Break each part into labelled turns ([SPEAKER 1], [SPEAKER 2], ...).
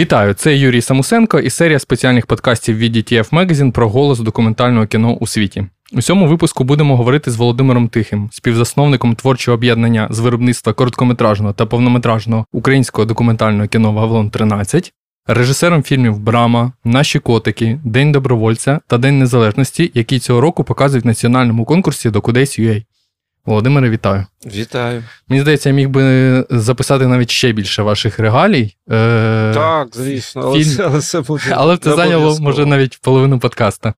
[SPEAKER 1] Вітаю! Це Юрій Самусенко і серія спеціальних подкастів від DTF Magazine про голос документального кіно у світі. У цьому випуску будемо говорити з Володимиром Тихим, співзасновником творчого об'єднання з виробництва короткометражного та повнометражного українського документального кіно Вавилон 13, режисером фільмів Брама, Наші котики, День добровольця та День Незалежності, який цього року показують в національному конкурсі Докудейс.ua. Володимире, вітаю.
[SPEAKER 2] Вітаю.
[SPEAKER 1] Мені здається, я міг би записати навіть ще більше ваших регалій.
[SPEAKER 2] Е, Так, звісно, але,
[SPEAKER 1] фільм...
[SPEAKER 2] це, але це буде.
[SPEAKER 1] Але це зайняло, може, навіть половину подкаста.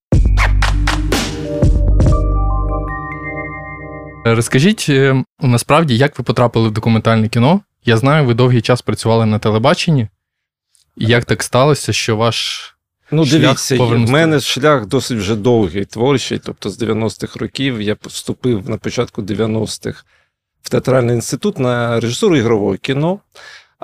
[SPEAKER 1] Розкажіть е, насправді, як ви потрапили в документальне кіно? Я знаю, ви довгий час працювали на телебаченні. Як так сталося, що ваш
[SPEAKER 2] Ну, дивіться, в мене шлях досить вже довгий, творчий. Тобто з 90-х років я вступив на початку 90-х в театральний інститут на режисуру ігрового кіно.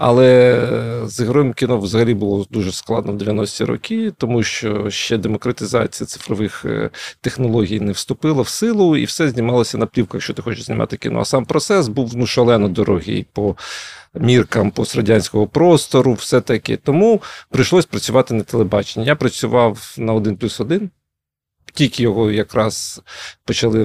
[SPEAKER 2] Але е, з ігровим кіно взагалі було дуже складно в 90-ті роки, тому що ще демократизація цифрових е, технологій не вступила в силу, і все знімалося на плівках, якщо ти хочеш знімати кіно. А сам процес був ну, шалено дорогий по міркам пострадянського простору, все таки. Тому прийшлось працювати на телебаченні. Я працював на 1 плюс 1. Тільки його якраз почали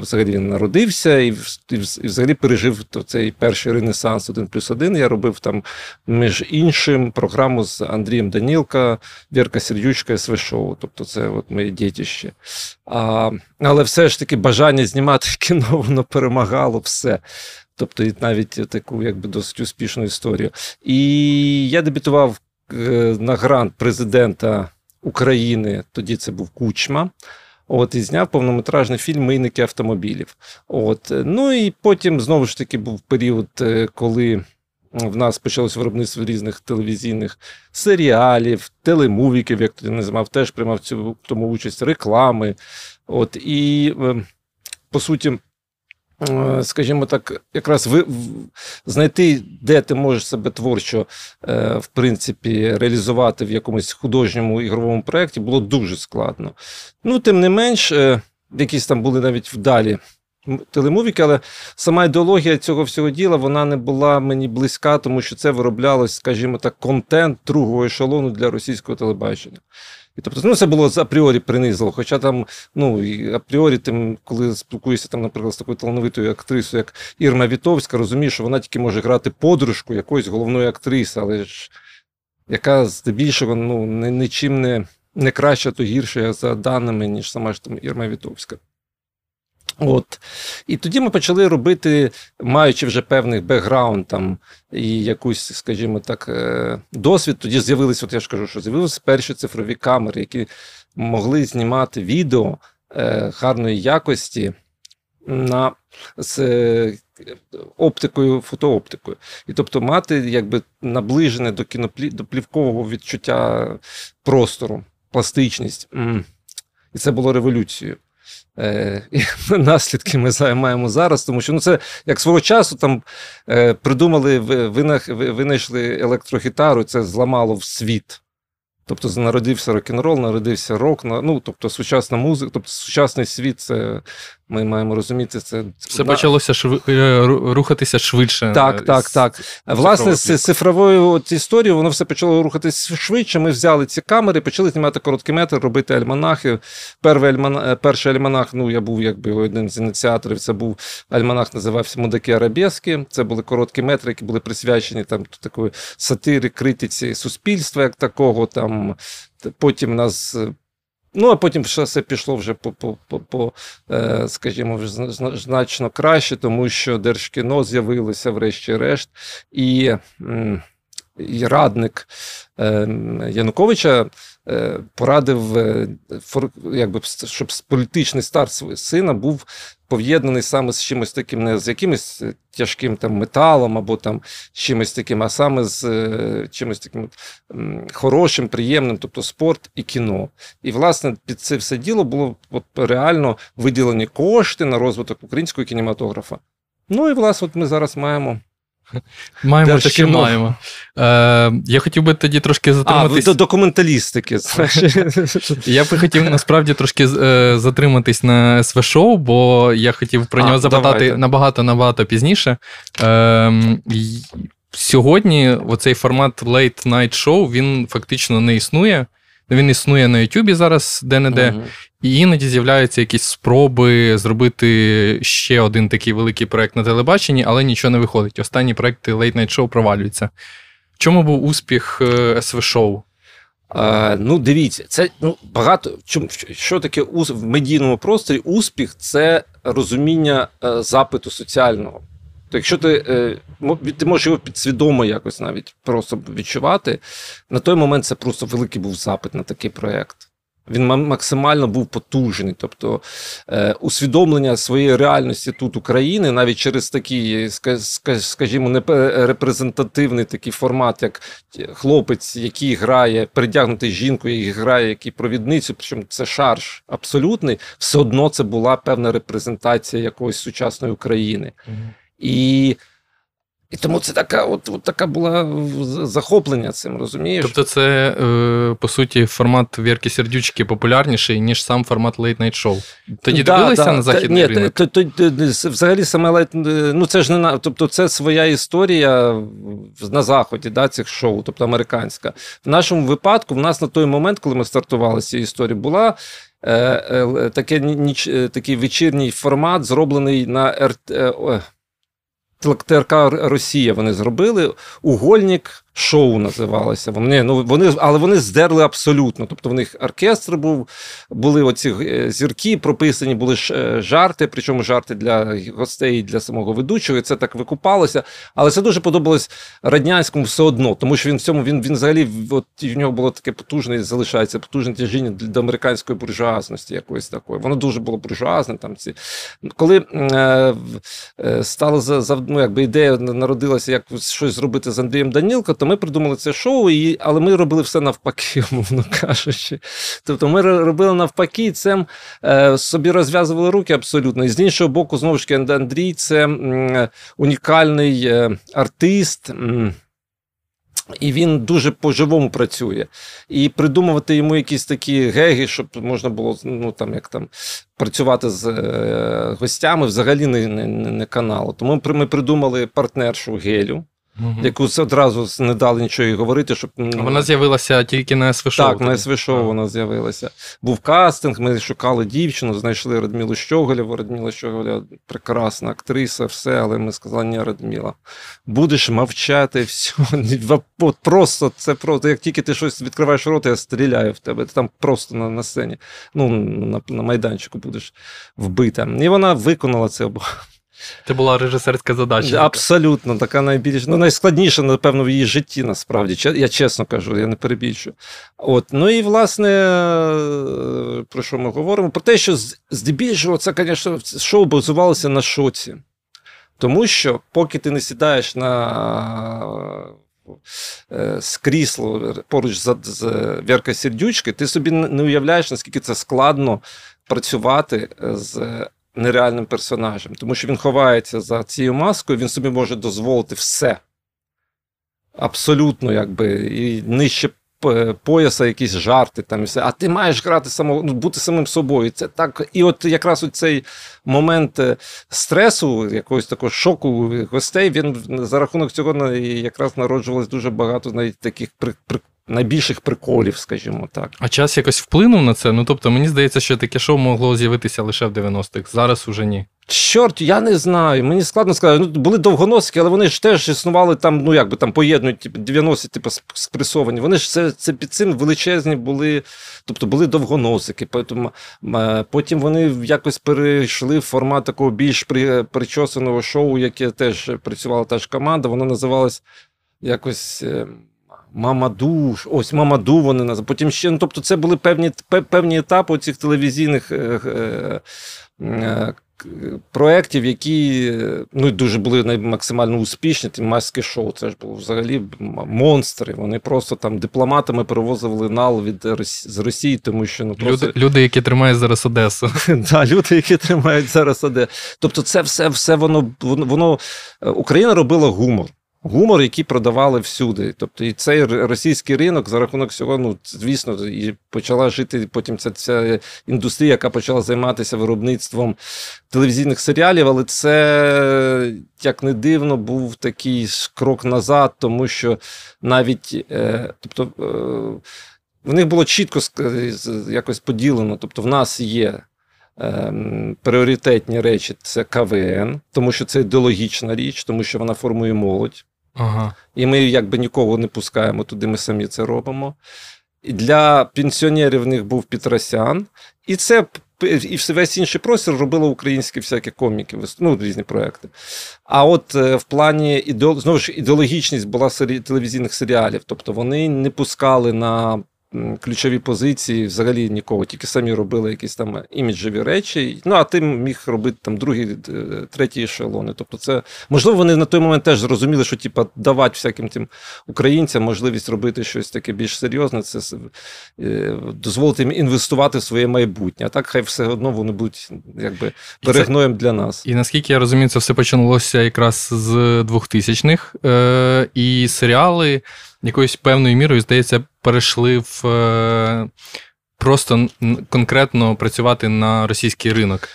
[SPEAKER 2] взагалі він народився і і взагалі пережив цей перший ренесанс 1 плюс 1. Я робив там, між іншим, програму з Андрієм Данілка, Вірка Сердючка СВ-шоу. Тобто це от моє дітище. А, Але все ж таки бажання знімати кіно воно перемагало все. Тобто навіть таку якби досить успішну історію. І я дебютував е, на грант президента України, тоді це був Кучма. От, і зняв повнометражний фільм Мийники автомобілів. От, Ну і потім знову ж таки був період, е, коли в нас почалось виробництво різних телевізійних серіалів, телемувіків, як тоді називав, теж приймав цю тому участь реклами. От, І ем, по суті. Е, скажімо так, якраз ви знайти, де ти можеш себе творчо е, в принципі реалізувати в якомусь художньому ігровому проєкті, було дуже складно. Ну, тим не менш, е, якісь там були навіть вдалі телемувіки, але сама ідеологія цього всього діла вона не була мені близька, тому що це вироблялось, скажімо так, контент другого ешелону для російського телебачення. І тобто, ну, це було апріорі принизило. Хоча там, ну, і апріорі, тим, коли спілкуєшся, там, наприклад, з такою талановитою актрисою, як Ірма Вітовська, розумієш, що вона тільки може грати подружку якоїсь головної актриси, але ж яка здебільшого ну, нічим не не краще, то гірше за даними, ніж сама ж там Ірма Вітовська. От. І тоді ми почали робити, маючи вже певний бекграунд там і якусь, скажімо так, е, досвід. Тоді з'явилися, от я ж кажу, що з'явилися перші цифрові камери, які могли знімати відео е, гарної якості на з е, оптикою, фотооптикою. І тобто мати якби наближене до кіноплі, до плівкового відчуття простору, пластичність. І це було революцією. Е, наслідки ми маємо зараз, тому що ну це як свого часу там е, придумали, винайшли електрогітару, це зламало в світ. Тобто народився рок-н-рол, народився рок, ну тобто сучасна музика, тобто сучасний світ, це ми маємо розуміти, це
[SPEAKER 1] все почалося шв... Е, рухатися швидше.
[SPEAKER 2] Так, так, так. Власне, з цифровою історією воно все почало рухатися швидше. Ми взяли ці камери, почали знімати короткий метр, робити альманахи. Перший альманах, е, перший альманах, ну я був якби один з ініціаторів. Це був альманах, називався Мудаки Арабески. Це були короткі метри, які були присвячені там такої сатири, критиці суспільства, як такого. Там потім нас. Ну, а потім все це пішло вже по, по, по, по е, скажімо, значно краще, тому що Держкіно з'явилося врешті-решт, і і радник е, Януковича порадив, якби, щоб політичний старт сина був пов'єднаний саме з чимось таким, не з якимось тяжким там металом або там чимось таким, а саме з е, чимось таким хорошим, приємним, тобто спорт і кіно. І, власне, під це все діло було от, реально виділені кошти на розвиток українського кінематографа. Ну і власне, от ми зараз маємо.
[SPEAKER 1] Маємо таке маємо. Е, Я хотів би тоді трошки затриматись.
[SPEAKER 2] А, до документалістики.
[SPEAKER 1] Я би хотів насправді трошки е, затриматись на СВ-шоу, бо я хотів про нього запитати набагато-набагато пізніше. Е, сьогодні оцей формат Late Night Show, він фактично не існує. Він існує на Ютубі зараз де-не-де, uh і іноді з'являються якісь спроби зробити ще один такий великий проект на телебаченні, але нічого не виходить. Останні проекти Late Night Show провалюються. В чому був успіх е, СВ шоу?
[SPEAKER 2] А, Ну, дивіться, це ну, багато. Чому Що таке в медійному просторі? Успіх це розуміння е, запиту соціального. То якщо ти е, ти можеш його підсвідомо якось навіть просто відчувати, на той момент це просто великий був запит на такий проєкт. Він максимально був потужний. Тобто е, усвідомлення своєї реальності тут України, навіть через такий, скажімо, не репрезентативний такий формат, як хлопець, який грає, передягнутий жінкою, і грає який провідницю, причому це шарж абсолютний, все одно це була певна репрезентація якоїсь сучасної України. І і тому це така, от, от така була захоплення цим, розумієш?
[SPEAKER 1] Тобто, це, е, по суті, формат Вірки Сердючки популярніший, ніж сам формат Late Night Show. Тоді да, дивилися да, на західний
[SPEAKER 2] ні,
[SPEAKER 1] ринок?
[SPEAKER 2] То, то, то, взагалі саме late night, ну це ж не тобто, це своя історія на заході да, цих шоу, тобто американська. В нашому випадку, в нас на той момент, коли ми стартували з цією історією, була. Е, е, таке, ніч, е, Такий вечірній формат, зроблений на РТ. ТРК Росія вони зробили. Угольніков шоу називалося. Вони, ну, вони, Але вони здерли абсолютно. Тобто в них оркестр був, були оці е, зірки, прописані були е, жарти, причому жарти для гостей і для самого ведучого. І це так викупалося. Але це дуже подобалось радянському все одно, тому що він в цьому він він взагалі от, в нього було таке потужне, залишається потужне тяжіння до американської буржуазності якоїсь такої. Воно дуже було буржуазне. Там ці. Коли е, е, стало за, ну, якби ідея народилася, як щось зробити з Андрієм Данілко, то ми придумали це шоу, і, але ми робили все навпаки, умовно кажучи. Тобто ми робили навпаки, і цим е, собі розв'язували руки абсолютно. І з іншого боку, знову ж таки, Андрій це унікальний е, артист. І він дуже по-живому працює. І придумувати йому якісь такі геги, щоб можна було ну, там, як там, працювати з е, гостями взагалі не не, не каналу. Тому ми придумали партнершу Гелю угу. яку одразу не дали нічого і говорити, щоб
[SPEAKER 1] вона з'явилася тільки на СВ
[SPEAKER 2] шоу Так, на СВ шоу вона з'явилася. Був кастинг. Ми шукали дівчину, знайшли Радмілу Щоголєву. Радміла Щоголя прекрасна актриса, все, але ми сказали, ні, Радміла, будеш мовчати, все. Просто це просто. Як тільки ти щось відкриваєш рот, я стріляю в тебе. Ти там просто на на сцені, ну на, на майданчику будеш вбита. І вона виконала це.
[SPEAKER 1] Це була режисерська задача.
[SPEAKER 2] Абсолютно, така найбільш ну, найскладніша, напевно, в її житті, насправді. Я чесно кажу, я не перебільшую. От. Ну і власне, про що ми говоримо? Про те, що здебільшого, це, звісно, шоу базувалося на шоці. Тому що, поки ти не сідаєш на е, з крісло поруч з, з Вірка Сердючки, ти собі не уявляєш, наскільки це складно працювати з нереальним персонажем, тому що він ховається за цією маскою, він собі може дозволити все. Абсолютно, якби, і нижче пояса якісь жарти там і все. А ти маєш грати само, ну, бути самим собою. Це так. І от якраз цей момент е, стресу, якогось такого шоку гостей, він за рахунок цього якраз народжувалось дуже багато навіть таких при, при, найбільших приколів, скажімо так.
[SPEAKER 1] А час якось вплинув на це? Ну тобто, мені здається, що таке шоу могло з'явитися лише в 90-х. Зараз уже ні.
[SPEAKER 2] Чорт, я не знаю. Мені складно сказати. Ну, були довгоносики, але вони ж теж існували там, ну якби там поєднують типу, 90 типу, спресовані. Вони ж це це під цим величезні були, тобто були довгоносики. Потім, потім вони якось перейшли в формат такого більш при, причосаного шоу, яке теж працювала та ж команда. Воно називалось якось. Мамаду, ось Мамаду вони називали. Потім ще, ну, тобто, це були певні певні етапи цих телевізійних е, е, е, проєктів, які ну, дуже були максимально успішні. Ті маски шоу. Це ж було взагалі монстри. Вони просто там дипломатами перевозили нал від з Росії, тому що ну
[SPEAKER 1] просто... люди, люди, які тримають зараз Одесу.
[SPEAKER 2] Так, люди, які тримають зараз Одесу. Тобто, це все, все воно воно Україна робила гумор. Гумор, який продавали всюди. Тобто, і цей російський ринок за рахунок всього, ну звісно, і почала жити потім ця, ця індустрія, яка почала займатися виробництвом телевізійних серіалів. Але це, як не дивно, був такий крок назад, тому що навіть е, тобто. Е, в них було чітко якось поділено. Тобто, в нас є ем, пріоритетні речі це КВН, тому що це ідеологічна річ, тому що вона формує молодь. Ага. І ми якби нікого не пускаємо туди, ми самі це робимо. І Для пенсіонерів в них був Петросян, і це і весь інший простір робили українські всякі коміки, ну, різні проекти. А от е, в плані знову ж ідеологічність була телевізійних серіалів, тобто вони не пускали на ключові позиції взагалі нікого, тільки самі робили якісь там іміджеві речі. Ну, а ти міг робити там другі, е, треті ешелони. Тобто, це можливо, вони на той момент теж зрозуміли, що типа давати всяким тим українцям можливість робити щось таке більш серйозне, це е, дозволити їм інвестувати в своє майбутнє. А так хай все одно вони будуть якби перегноєм для нас.
[SPEAKER 1] І наскільки я розумію, це все починалося якраз з 2000-х. Е, І серіали якоюсь певною мірою, здається, перейшли в е, просто конкретно працювати на російський ринок.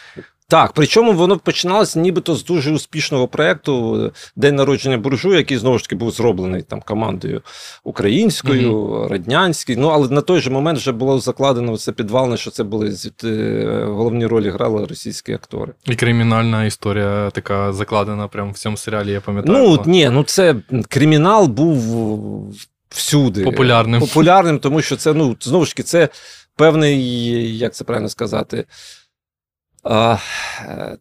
[SPEAKER 2] Так, причому воно починалося нібито з дуже успішного проєкту День народження буржуя, який знову ж таки був зроблений там командою українською, mm-hmm. радянською. Ну але на той же момент вже було закладено це підвалне, що це були е, головні ролі грали російські актори.
[SPEAKER 1] І кримінальна історія така закладена прямо в цьому серіалі. Я пам'ятаю.
[SPEAKER 2] Ну ні, ну це кримінал був всюди
[SPEAKER 1] популярним.
[SPEAKER 2] Популярним, тому що це ну знову ж таки це певний, як це правильно сказати.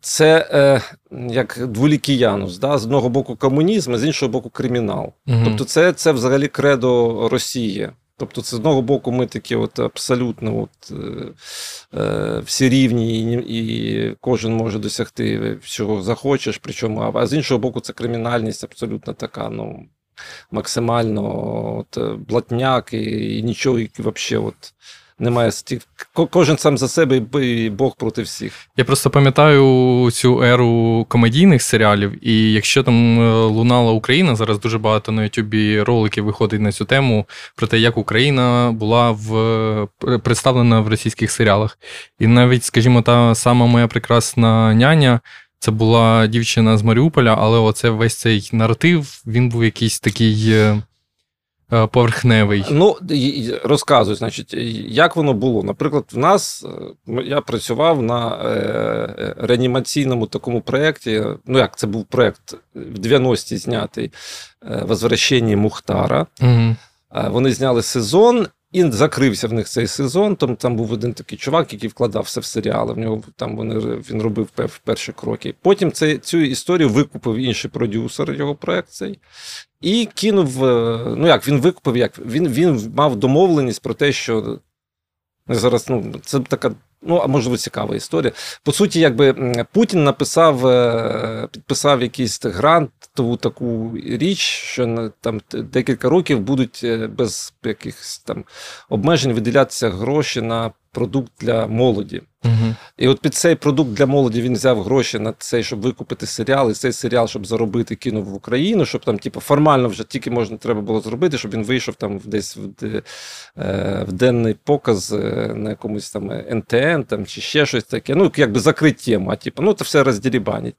[SPEAKER 2] Це е, як дволікіянус, да? з одного боку комунізм, а з іншого боку, кримінал. Угу. Тобто, це це взагалі кредо Росії. Тобто, це з одного боку, ми такі от абсолютно от, е, е всі рівні, і і кожен може досягти чого захочеш. Причому, а з іншого боку, це кримінальність абсолютно така. ну, Максимально от, блатняк і, і нічого, і, взагалі, немає стільки. Кожен сам за себе і Бог проти всіх.
[SPEAKER 1] Я просто пам'ятаю цю еру комедійних серіалів, і якщо там е, лунала Україна, зараз дуже багато на Ютубі роликів виходить на цю тему про те, як Україна була в е, представлена в російських серіалах. І навіть, скажімо, та сама моя прекрасна няня. Це була дівчина з Маріуполя, але оце весь цей наратив, він був якийсь такий Е, поверхневий.
[SPEAKER 2] Ну, розказуй, значить, як воно було. Наприклад, в нас е, я працював на е, реанімаційному такому проєкті. Ну, як це був проєкт в 90-ті знятий Возвращення Мухтара. Угу. Вони зняли сезон. І закрився в них цей сезон. Там там був один такий чувак, який вкладався в серіали. В нього там вони він робив перші кроки. Потім це, цю історію викупив інший продюсер його проект і кинув. Е, ну як він викупив, як він він мав домовленість про те, що зараз ну, це така. Ну, а можливо, цікава історія. По суті, якби Путін написав, е, підписав якийсь грантову таку річ, що там декілька років будуть е, без якихось там обмежень виділятися гроші на продукт для молоді. Угу. І от під цей продукт для молоді він взяв гроші на цей, щоб викупити серіал, і цей серіал, щоб заробити, кинув в Україну, щоб там, типу, формально вже тільки можна треба було зробити, щоб він вийшов там десь в, е, в денний показ е, на якомусь там НТН там, чи ще щось таке. Ну, якби закрить тему, а типу, ну це все роздірібанять.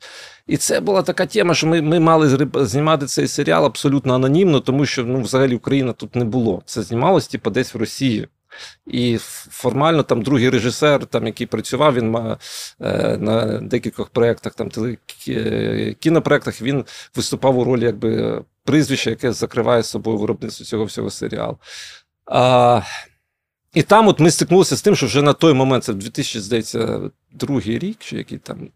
[SPEAKER 2] І це була така тема, що ми ми мали знімати цей серіал абсолютно анонімно, тому що ну, взагалі Україна тут не було. Це знімалось типу, десь в Росії. І формально там другий режисер, там, який працював, він має, е, на декількох проєктах, там кінопроєктах, він виступав у ролі якби прізвища, яке закриває собою виробництво цього всього серіалу. А, І там от ми стикнулися з тим, що вже на той момент, це 2002 рік, чи який там,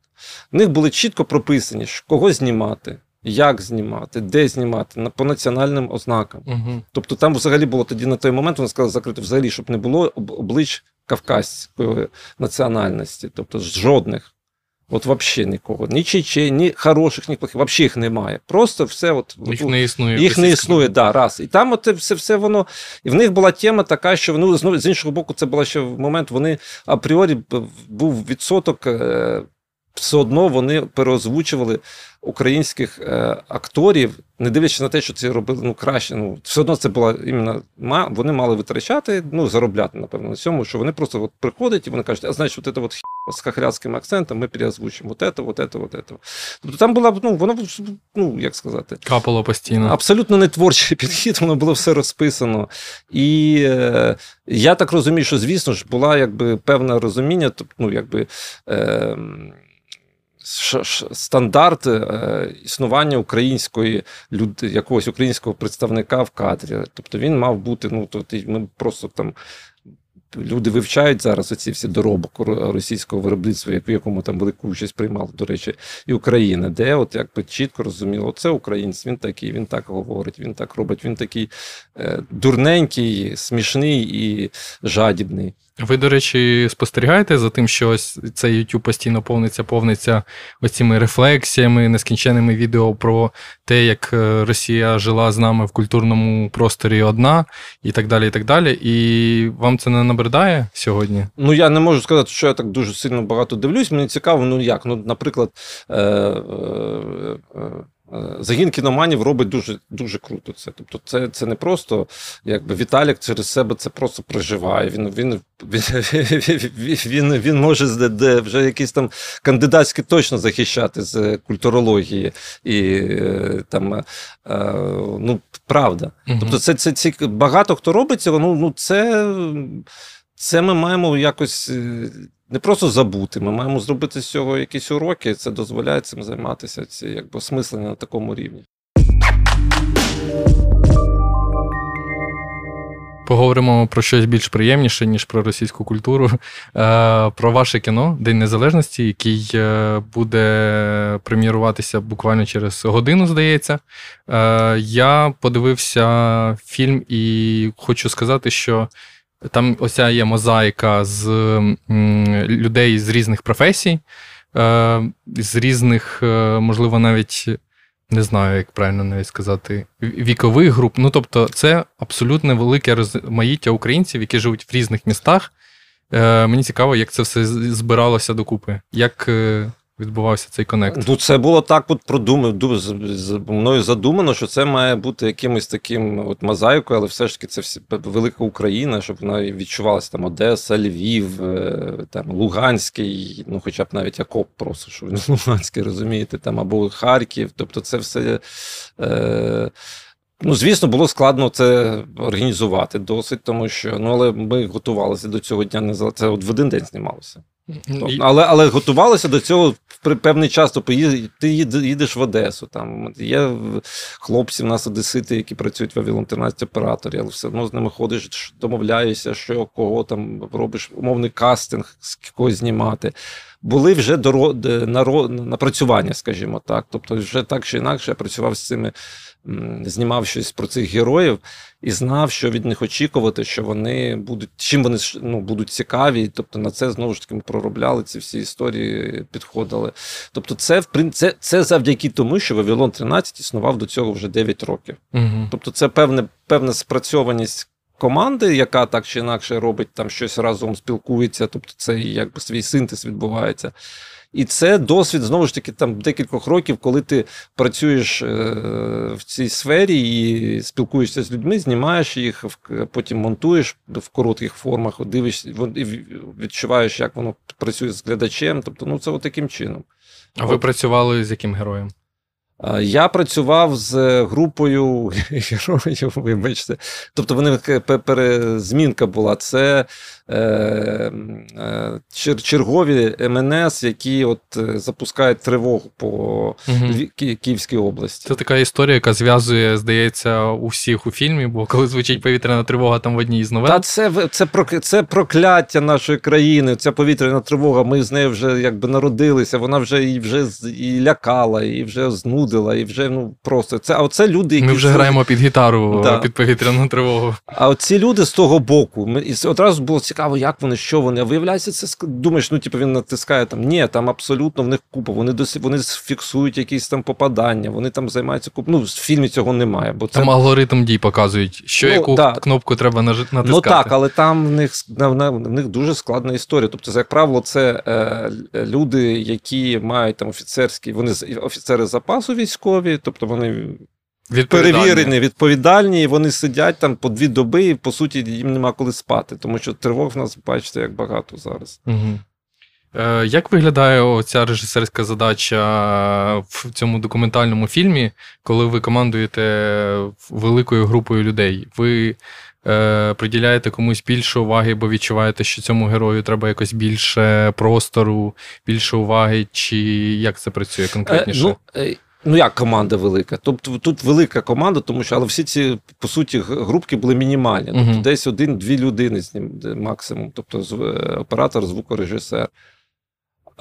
[SPEAKER 2] в них були чітко прописані, що кого знімати як знімати, де знімати, по національним ознакам. Угу. Тобто там взагалі було тоді на той момент, вони сказали закрити взагалі, щоб не було облич кавказької національності, тобто жодних. От взагалі нікого. Ні чечен, ні хороших, ні плохих, взагалі їх немає. Просто все от.
[SPEAKER 1] Їх не існує.
[SPEAKER 2] Їх не існує, да, раз. І там от все все воно. І в них була тема така, що ну, з іншого боку, це була ще в момент, вони апріорі був відсоток. Е, все одно вони переозвучували українських акторів не дивлячись на те, що це робили ну, краще, ну все одно це була іменно вони мали витрачати, ну заробляти, напевно, на цьому, що вони просто от приходять і вони кажуть, а значить, от це от з хахрядським акцентом ми переозвучимо от це, от це, от це. Тобто там була ну, воно, ну як сказати,
[SPEAKER 1] капало постійно.
[SPEAKER 2] Абсолютно не творчий підхід, воно було все розписано. І е, я так розумію, що, звісно ж, була якби певне розуміння, тобто, ну, якби. Е, стандарт е, існування української люд, якогось українського представника в кадрі. Тобто він мав бути, ну то ми просто там. Люди вивчають зараз оці всі доробок російського виробництва, в якому там велику участь приймала, до речі, і Україна, де от якби чітко розуміло, це українець, він такий, він так говорить, він так робить, він такий е, дурненький, смішний і жадібний.
[SPEAKER 1] Ви, до речі, спостерігаєте за тим, що ось цей YouTube постійно повниться, повниться ось цими рефлексіями, нескінченими відео про те, як е, Росія жила з нами в культурному просторі одна, і так далі. І так далі. І вам це не набридає сьогодні?
[SPEAKER 2] Ну я не можу сказати, що я так дуже сильно багато дивлюсь. Мені цікаво, ну як? Ну, наприклад. Е- е- е- загін кіноманів робить дуже дуже круто це. Тобто, це це не просто якби Віталік через себе це просто проживає. Він він, він, він, він може де, вже якісь там кандидатські точно захищати з культурології і е, там е, ну, правда. Тобто, це це, це багато хто робить цього. Ну, ну це, це ми маємо якось не просто забути, ми маємо зробити з цього якісь уроки, це дозволяє цим займатися, ці якби осмислення на такому рівні.
[SPEAKER 1] Поговоримо про щось більш приємніше, ніж про російську культуру, е, про ваше кіно День Незалежності, який е, буде прем'єруватися буквально через годину, здається. Е, я подивився фільм і хочу сказати, що там оця є мозаїка з людей з різних професій, е, з різних, е, можливо, навіть не знаю, як правильно навіть сказати, вікових груп. Ну, тобто, це абсолютно велике розмаїття українців, які живуть в різних містах. Е, мені цікаво, як це все збиралося докупи. Як відбувався цей конект?
[SPEAKER 2] Ну, це було так, от продумано, мною задумано, що це має бути якимось таким от мозаїкою, але все ж таки це всі велика Україна, щоб вона відчувалася там Одеса, Львів, е, там Луганський, ну хоча б навіть Акоп просто, що він Луганський, розумієте, там або Харків. Тобто, це все. Е, Ну, звісно, було складно це організувати досить, тому що ну, але ми готувалися до цього дня не це от в один день знімалося. Але але готувалися до цього в певний час. Тобто ти їдеш в Одесу. Там Є хлопці в нас одесити, які працюють в Авілон 13 операторі, але все одно з ними ходиш, домовляєшся, що кого там робиш умовний кастинг, з когось знімати. Були вже доро напрацювання, скажімо так. Тобто, вже так чи інакше я працював з цими знімав щось про цих героїв і знав, що від них очікувати, що вони будуть чим вони ну, будуть цікаві. Тобто на це знову ж таки ми проробляли ці всі історії, підходили. Тобто, це це, це завдяки тому, що Вавилон 13 існував до цього вже 9 років. Угу. Тобто, це певне, певна спрацьованість. Команди, яка так чи інакше робить там щось разом, спілкується, тобто це якби свій синтез відбувається. І це досвід знову ж таки там декількох років, коли ти працюєш е, в цій сфері і спілкуєшся з людьми, знімаєш їх, потім монтуєш в коротких формах, дивишся, відчуваєш, як воно працює з глядачем. Тобто, ну це от таким чином.
[SPEAKER 1] А ви працювали з яким героєм?
[SPEAKER 2] Я працював з групою героїв, вибачте. Тобто, вони перезмінка була. Це е, е, чергові МНС, які от е, запускають тривогу по угу. Київській області.
[SPEAKER 1] Це така історія, яка зв'язує, здається, у всіх у фільмі, бо коли звучить повітряна тривога там в одній із новин.
[SPEAKER 2] Та це це, це прокляття нашої країни. Ця повітряна тривога. Ми з нею вже якби народилися. Вона вже і вже і лякала, і вже знудила, і вже ну просто це. А оце люди, які
[SPEAKER 1] ми вже граємо під гітару да. під повітряну тривогу.
[SPEAKER 2] А оці люди з того боку, ми і одразу було цікаво цікаво, як вони, що вони. А виявляється, це думаєш, ну типу він натискає там. Ні, там абсолютно в них купа. Вони досі вони фіксують якісь там попадання, вони там займаються куп. Ну, в фільмі цього немає. Бо це...
[SPEAKER 1] Там алгоритм дій показують, що ну, яку так. кнопку треба натискати.
[SPEAKER 2] Ну так, але там в них в них дуже складна історія. Тобто, як правило, це е, люди, які мають там офіцерські, вони офіцери запасу військові, тобто вони. Перевірені, відповідальні, і вони сидять там по дві доби, і по суті їм нема коли спати, тому що тривог в нас, бачите, як багато зараз.
[SPEAKER 1] Угу. Е, Як виглядає ця режисерська задача в цьому документальному фільмі, коли ви командуєте великою групою людей? Ви е, приділяєте комусь більше уваги, бо відчуваєте, що цьому герою треба якось більше простору, більше уваги, чи як це працює конкретніше?
[SPEAKER 2] Е, ну, Ну, як команда велика? Тобто тут велика команда, тому що але всі ці, по суті, групки були мінімальні. Тобто uh-huh. десь один-дві людини з ним максимум, тобто оператор, звукорежисер.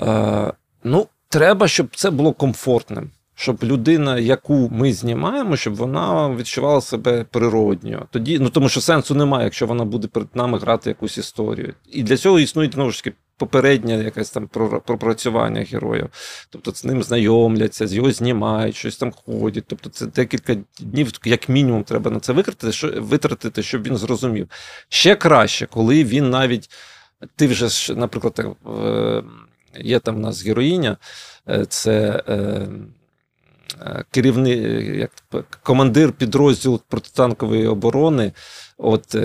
[SPEAKER 2] Е, Ну, треба, щоб це було комфортним. Щоб людина, яку ми знімаємо, щоб вона відчувала себе природньо. Тоді, ну тому що сенсу немає, якщо вона буде перед нами грати якусь історію. І для цього існують знову ж таки попереднє якесь там пропрацювання героїв. Тобто з ним знайомляться, з його знімають, щось там ходять. Тобто, це декілька днів, як мінімум, треба на це витратити, витратити, щоб він зрозумів. Ще краще, коли він навіть ти вже наприклад, е, є там у нас героїня, е, це. Е, керівник, як командир підрозділу протитанкової оборони, от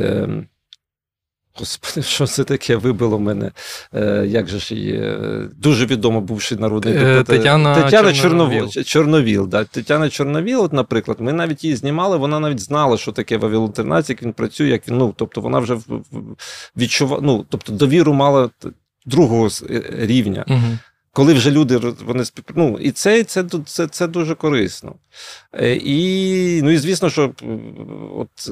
[SPEAKER 2] Господи, що це таке вибило мене? Е, Як же ж її? Дуже відомо бувший народний
[SPEAKER 1] депутат. Е, Тетяна,
[SPEAKER 2] Тетяна Чорновіл. Чорновіл да. Тетяна Чорновіл, от, наприклад, ми навіть її знімали, вона навіть знала, що таке Вавилон 13, як він працює, як він, ну, тобто вона вже відчувала, ну, тобто довіру мала другого е, рівня. Угу. Коли вже люди вони ну, і це це, це, це дуже корисно. Е, і, ну, і звісно, що от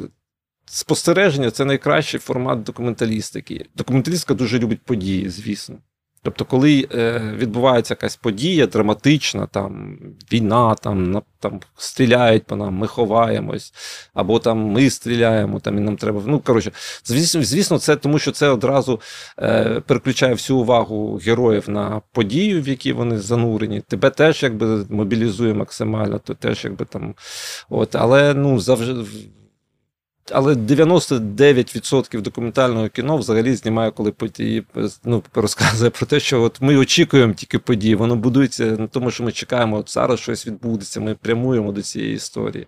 [SPEAKER 2] спостереження це найкращий формат документалістики. Документалістика дуже любить події, звісно. Тобто, коли е, відбувається якась подія драматична, там війна, там на, там стріляють по нам, ми ховаємось, або там ми стріляємо, там і нам треба. Ну, коротше, звісно, звісно, це тому, що це одразу е, переключає всю увагу героїв на подію, в якій вони занурені. Тебе теж якби мобілізує максимально, то теж якби там. От, Але ну завжди але 99% документального кіно взагалі знімає, коли події ну, розказує про те, що от ми очікуємо тільки події. Воно будується на тому, що ми чекаємо, от зараз щось відбудеться, ми прямуємо до цієї історії.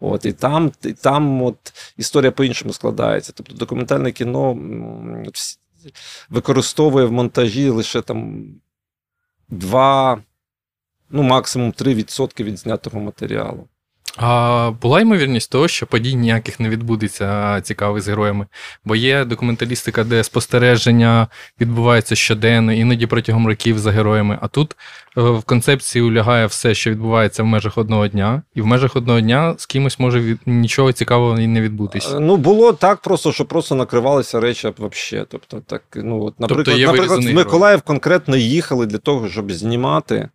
[SPEAKER 2] От, І там і там от історія по-іншому складається. Тобто документальне кіно використовує в монтажі лише там 2, ну максимум 3% від знятого матеріалу.
[SPEAKER 1] А була ймовірність того, що подій ніяких не відбудеться цікавих з героями. Бо є документалістика, де спостереження відбувається щоденно, іноді протягом років за героями. А тут е, в концепції улягає все, що відбувається в межах одного дня, і в межах одного дня з кимось може від... нічого цікавого і не відбутися.
[SPEAKER 2] Ну було так, просто що просто накривалися речі взагалі. Тобто, так, ну от, наприклад, тобто наприклад, в Миколаїв конкретно їхали для того, щоб знімати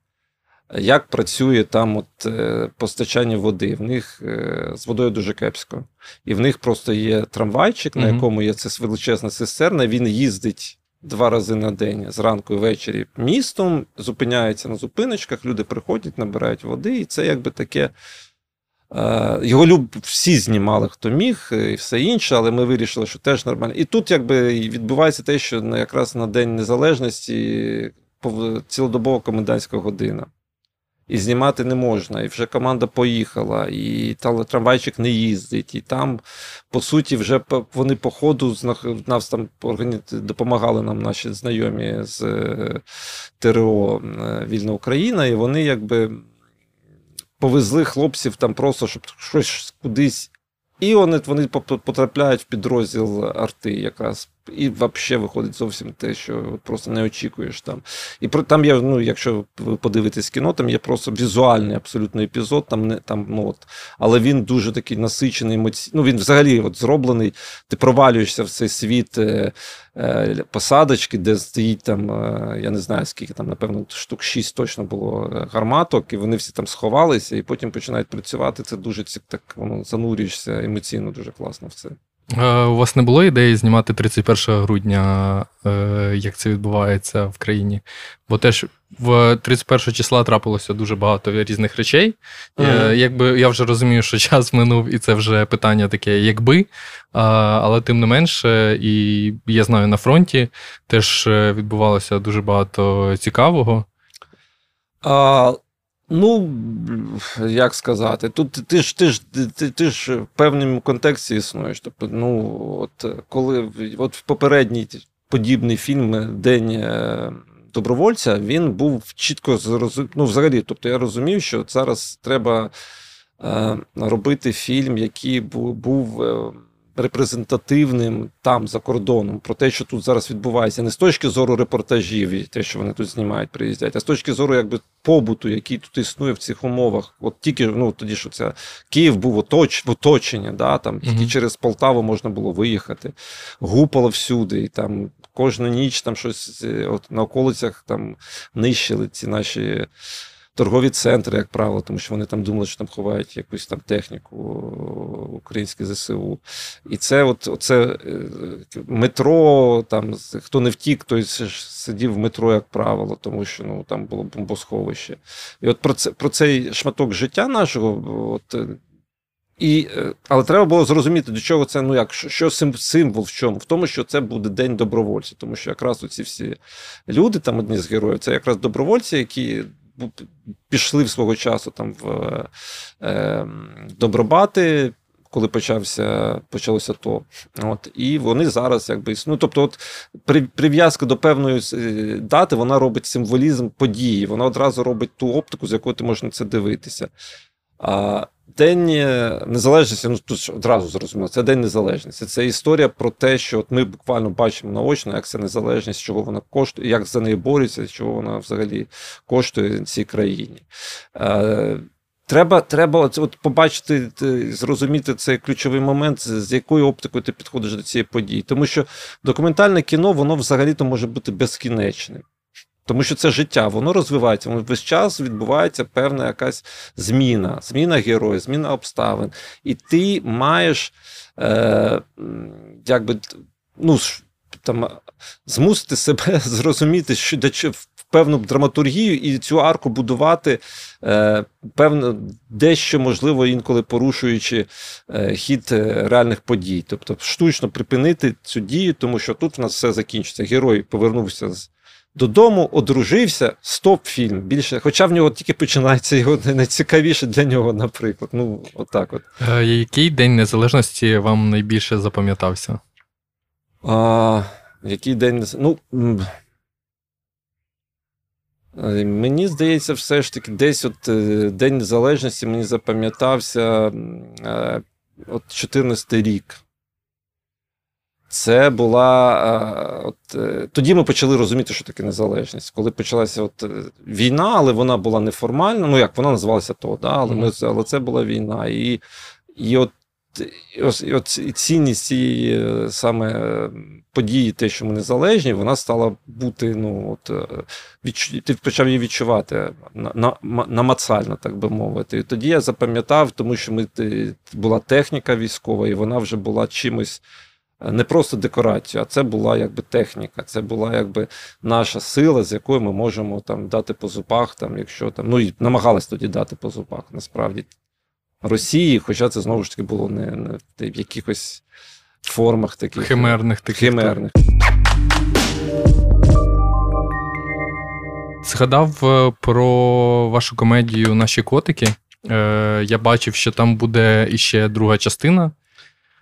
[SPEAKER 2] як працює там от е, постачання води. В них е, з водою дуже кепсько. І в них просто є трамвайчик, на якому є це величезна цистерна. Він їздить два рази на день зранку і ввечері містом, зупиняється на зупиночках, люди приходять, набирають води, і це якби таке. Е, його люб всі знімали, хто міг, і все інше, але ми вирішили, що теж нормально. І тут якби відбувається те, що якраз на День Незалежності цілодобова комендантська година і знімати не можна. І вже команда поїхала, і трамвайчик не їздить. І там, по суті, вже вони по ходу нас там допомагали нам наші знайомі з е, ТРО е, Вільна Україна, і вони якби повезли хлопців там просто, щоб щось кудись. І вони вони потрапляють в підрозділ арти якраз і взагалі виходить зовсім те, що просто не очікуєш там. І про там є, ну, якщо ви подивитесь кіно, там є просто візуальний абсолютно епізод, там не там, ну от, але він дуже такий насичений емоційний. Ну він взагалі от зроблений. Ти провалюєшся в цей світ е, е, посадочки, де стоїть там, е, я не знаю, скільки там, напевно, штук шість точно було е, гарматок, і вони всі там сховалися, і потім починають працювати. Це дуже так воно занурюєшся емоційно, дуже класно в це.
[SPEAKER 1] Е, у вас не було ідеї знімати 31 грудня, е, як це відбувається в країні? Бо теж в 31 числа трапилося дуже багато різних речей. Mm-hmm. Якби я вже розумію, що час минув, і це вже питання таке, якби. Але тим не менше, і я знаю, на фронті теж відбувалося дуже багато цікавого.
[SPEAKER 2] А, Ну, як сказати, тут ти ж ти ж ти, ти ж в певному контексті існуєш. Тобто, ну, от коли от в попередній подібний фільм День е, добровольця, він був чітко зрозумів. Ну, взагалі, тобто я розумів, що зараз треба е, робити фільм, який був. був е, репрезентативним там за кордоном про те, що тут зараз відбувається, не з точки зору репортажів, і те, що вони тут знімають, приїздять, а з точки зору якби побуту, який тут існує в цих умовах. От тільки ну тоді, що це Київ був оточ, в оточенні, да, там тільки mm-hmm. через Полтаву можна було виїхати, гупало всюди, і там кожну ніч там щось от на околицях там нищили ці наші торгові центри, як правило, тому що вони там думали, що там ховають якусь там техніку українське ЗСУ. І це от, оце е, метро, там хто не втік, той сидів в метро, як правило, тому що ну, там було бомбосховище. І от про це, про цей шматок життя нашого. от, е, і, е, Але треба було зрозуміти, до чого це, ну як, що символ в чому? В тому, що це буде День добровольця, тому що якраз оці всі люди, там одні з героїв, це якраз добровольці, які пішли в свого часу там в е, Добробати. Коли почався почалося то, от і вони зараз якби ну, тобто, от прив'язка до певної е, дати вона робить символізм події. Вона одразу робить ту оптику, з якою ти можеш на це дивитися. А День незалежності, ну тут одразу зрозуміло, це День Незалежності. Це історія про те, що от ми буквально бачимо наочно, як це незалежність, чого вона коштує, як за неї борються, чого вона взагалі коштує цій країні. Е, треба треба от, от побачити, зрозуміти цей ключовий момент, з якою оптикою ти підходиш до цієї події. Тому що документальне кіно, воно взагалі-то може бути безкінечним. Тому що це життя, воно розвивається, воно весь час відбувається певна якась зміна, зміна героїв, зміна обставин. І ти маєш е, якби, ну, там, змусити себе зрозуміти, що в певну драматургію і цю арку будувати е, певно, дещо, можливо, інколи порушуючи е, хід е, реальних подій. Тобто штучно припинити цю дію, тому що тут в нас все закінчиться. Герой повернувся з додому, одружився, стоп фільм. Більше, Хоча в нього тільки починається його найцікавіше для нього, наприклад. Ну, отак от.
[SPEAKER 1] Е, який День Незалежності вам найбільше запам'ятався?
[SPEAKER 2] А, Який день Ну, е, Мені здається, все ж таки, десь от е, День Незалежності мені запам'ятався от 14 рік. Це була е, от е, тоді ми почали розуміти, що таке незалежність. Коли почалася от е, війна, але вона була неформальна. Ну як вона називалася то, да, але ми але це була війна. І і от і от, і от цінність цієї саме події, те, що ми незалежні, вона стала бути. ну от відчу... Ти почав її відчувати на, на, намацально, так би мовити. І тоді я запам'ятав, тому що ми була техніка військова, і вона вже була чимось не просто декорацію, а це була якби техніка, це була якби наша сила, з якою ми можемо там дати по зубах, там, якщо там, ну і намагались тоді дати по зубах, насправді Росії, хоча це знову ж таки було не, не в якихось формах таких
[SPEAKER 1] химерних таких.
[SPEAKER 2] химерних.
[SPEAKER 1] Згадав е, про вашу комедію Наші котики. Е, Я бачив, що там буде іще друга частина.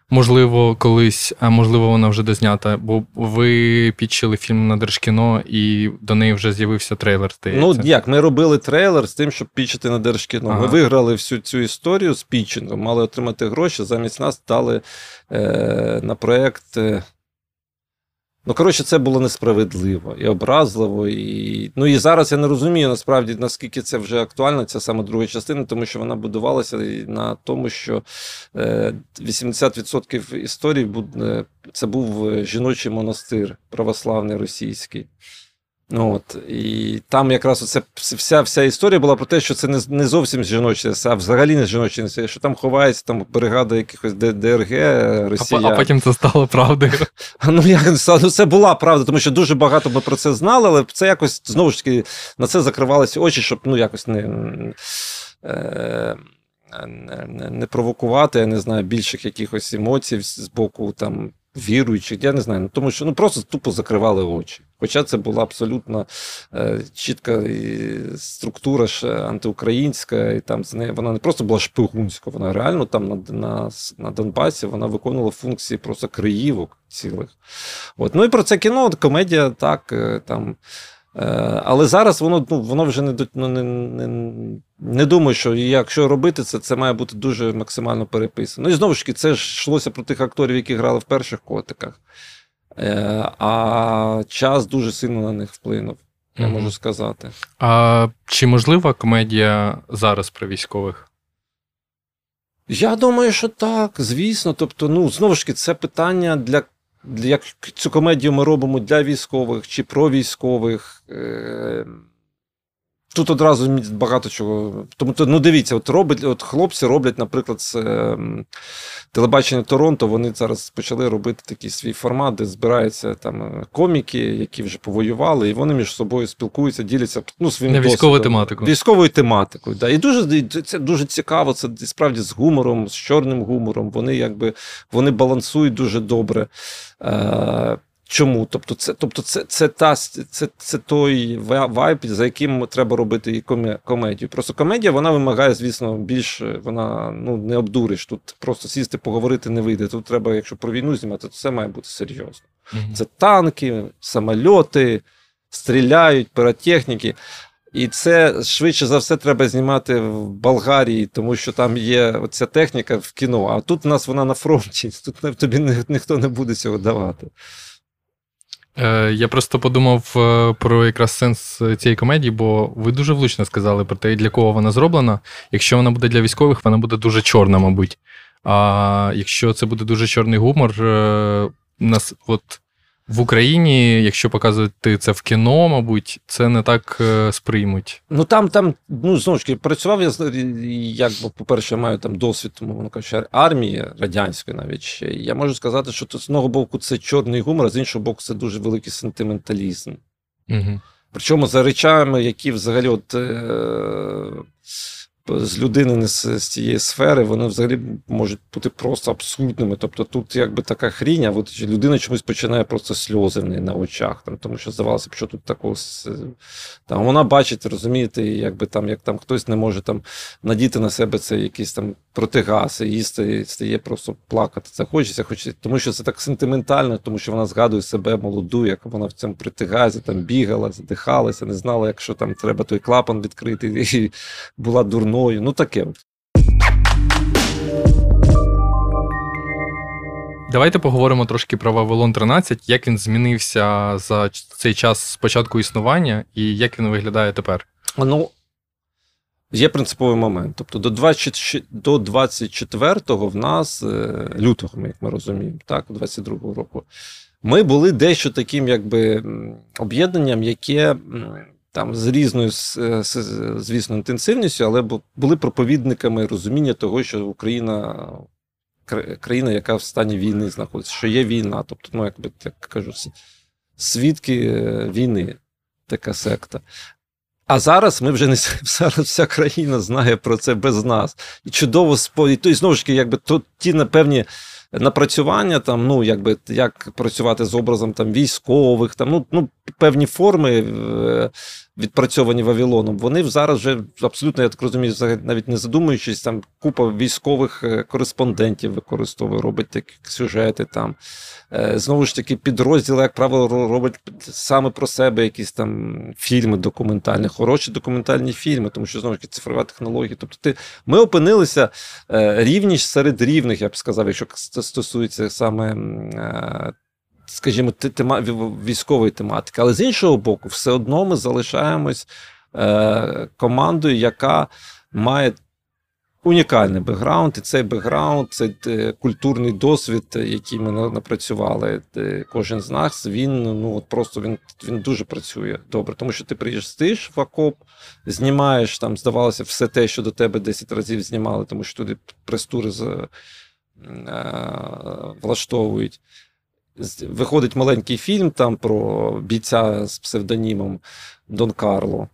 [SPEAKER 1] Можливо, колись, а можливо, вона вже дознята, бо ви підчили фільм на Держкіно, і до неї вже з'явився трейлер. здається.
[SPEAKER 2] Ну як, ми робили трейлер з тим, щоб пічити на Держкіно. Ага. Ми виграли всю цю історію з пічингом, мали отримати гроші. Замість нас дали е, на проект. е, Ну, коротше, це було несправедливо і образливо. І ну і зараз я не розумію насправді наскільки це вже актуально, ця саме друга частина, тому що вона будувалася на тому, що 80% історії історій це був жіночий монастир православний російський. Ну, от, І там якраз оце вся вся історія була про те, що це не не зовсім жіноче, а взагалі не жіноче, що там ховається там бригада якихось ДРГ Росія.
[SPEAKER 1] А, а потім це стало правдою.
[SPEAKER 2] Ну, як ну, це була правда, тому що дуже багато ми про це знали, але це якось знову ж таки на це закривалися очі, щоб ну, якось не. Е, не, не провокувати, я не знаю, більших якихось емоцій з боку там віруючих, я не знаю. Ну, Тому що ну, просто тупо закривали очі. Хоча це була абсолютно е, чітка структура ж антиукраїнська, і там вона не просто була шпигунська, вона реально там на на, на Донбасі вона виконувала функції просто криївок цілих. От. Ну і про це кіно, комедія так. Е, там. Е, але зараз воно ну, воно вже не ну, не, не, не думаю, що якщо робити це, це має бути дуже максимально переписано. Ну і знову ж таки, це ж йшлося про тих акторів, які грали в перших котиках. Е, а час дуже сильно на них вплинув, я mm можу сказати.
[SPEAKER 1] А чи можлива комедія зараз про військових?
[SPEAKER 2] Я думаю, що так, звісно. Тобто, ну, знову ж таки, це питання для як цю комедію ми робимо для військових чи про військових. Е, Тут одразу багато чого. Тому ну дивіться, от робить, от хлопці роблять, наприклад, з е, телебачення Торонто. Вони зараз почали робити такий свій формат, де збираються там е, коміки, які вже повоювали, і вони між собою спілкуються, діляться ну, своїм
[SPEAKER 1] На військову тематику.
[SPEAKER 2] Військовою тематикою. Да. І дуже це дуже цікаво. Це справді з гумором, з чорним гумором. Вони якби вони балансують дуже добре. Е, Чому? Тобто, це тобто це, це, та, це, це той вайб, за яким треба робити і комедію. Просто комедія вона вимагає, звісно, більш вона ну, не обдуриш. Тут просто сісти, поговорити не вийде. Тут треба, якщо про війну знімати, то все має бути серйозно. Mm-hmm. Це танки, самольоти, стріляють, піротехніки. І це швидше за все треба знімати в Болгарії, тому що там є оця техніка в кіно. А тут у нас вона на фронті. Тут тобі ніхто не буде цього давати.
[SPEAKER 1] Е, я просто подумав е, про якраз сенс цієї комедії, бо ви дуже влучно сказали про те, для кого вона зроблена. Якщо вона буде для військових, вона буде дуже чорна, мабуть. А якщо це буде дуже чорний гумор, е, нас от в Україні, якщо показувати це в кіно, мабуть, це не так е, сприймуть.
[SPEAKER 2] Ну там, там, ну знову ж таки, працював я як, по-перше, я маю там досвід, тому воно каже, армії радянської навіть ще. Я можу сказати, що з одного боку це чорний гумор, а з іншого боку, це дуже великий сентименталізм. Угу. Причому за речами, які взагалі от. Е- з людини не з, з цієї сфери, вони взагалі можуть бути просто абсурдними. Тобто тут якби така хрінь, а от людина чомусь починає просто сльози в неї на очах, там, тому що здавалося б, що тут такого там вона бачить, розумієте, якби там як там хтось не може там надіти на себе це якийсь там протигаз, і їй стає, просто плакати. Це хочеться, хочеться, тому що це так сентиментально, тому що вона згадує себе молоду, як вона в цьому протигазі там бігала, задихалася, не знала, якщо там треба той клапан відкрити, і була дурною. Ну таке.
[SPEAKER 1] Давайте поговоримо трошки про Вавилон 13, як він змінився за цей час спочатку існування і як він виглядає тепер.
[SPEAKER 2] Ну, Є принциповий момент. Тобто до 20, до 24-го в нас, е, лютого, як ми розуміємо, так, 22-го року, ми були дещо таким якби об'єднанням, яке там з різною, звісно, інтенсивністю, але були проповідниками розуміння того, що Україна країна, яка в стані війни знаходиться, що є війна. Тобто, ну, якби так кажу, свідки е, війни, така секта. А зараз ми вже не зараз вся країна знає про це без нас. І чудово спо... То, і знову ж таки, якби то ті напевні напрацювання, там, ну, якби як працювати з образом там військових, там, ну, ну певні форми е, відпрацьовані Вавилоном, вони зараз вже абсолютно, я так розумію, навіть не задумуючись, там купа військових е, кореспондентів використовує, робить такі сюжети. там. Е, знову ж таки, підрозділи, як правило, робить саме про себе якісь там фільми документальні, хороші документальні фільми, тому що знову ж таки цифрова технологія. Тобто, ти, ми опинилися рівність серед рівних, я б сказав, якщо стосується саме скажімо, тема військової тематики. Але з іншого боку, все одно ми залишаємось е, командою, яка має унікальний бекграунд, і цей бекграунд, цей е, культурний досвід, який ми напрацювали, кожен з нас, він ну от просто він він дуже працює добре, тому що ти приїздиш в окоп, знімаєш там, здавалося, все те, що до тебе 10 разів знімали, тому що туди прес-тури з, е, влаштовують. Виходить маленький фільм там про бійця з псевдонімом Дон Карло.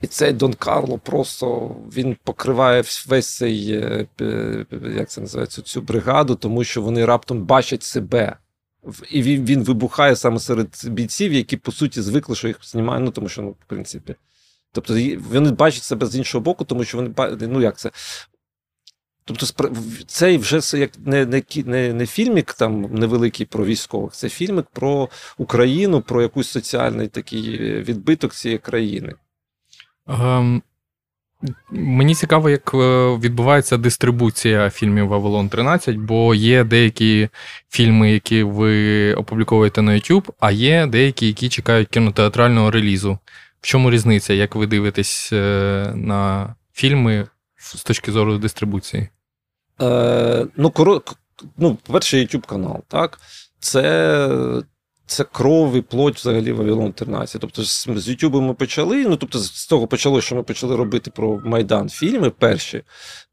[SPEAKER 2] І цей Дон Карло просто він покриває весь цей, е, як це називається, цю бригаду, тому що вони раптом бачать себе. І він він вибухає саме серед бійців, які, по суті, звикли, що їх знімають. Ну, тому що, ну, в принципі. Тобто, вони бачать себе з іншого боку, тому що вони ну як це. Тобто, цей вже як не не, не, не фільмік там невеликий про військових, це фільмик про Україну, про якийсь соціальний такий відбиток цієї країни.
[SPEAKER 1] Ем, Мені цікаво, як е, відбувається дистрибуція фільмів Вавилон 13, бо є деякі фільми, які ви опубліковуєте на YouTube, а є деякі, які чекають кінотеатрального релізу. В чому різниця, як ви дивитесь е, на фільми з точки зору дистрибуції?
[SPEAKER 2] Е, Ну, коротко, ну, перший YouTube канал, так? Це це кров і плоть взагалі Вавилон 13. Тобто з, YouTube ми почали. Ну тобто, з того почало, що ми почали робити про Майдан фільми перші.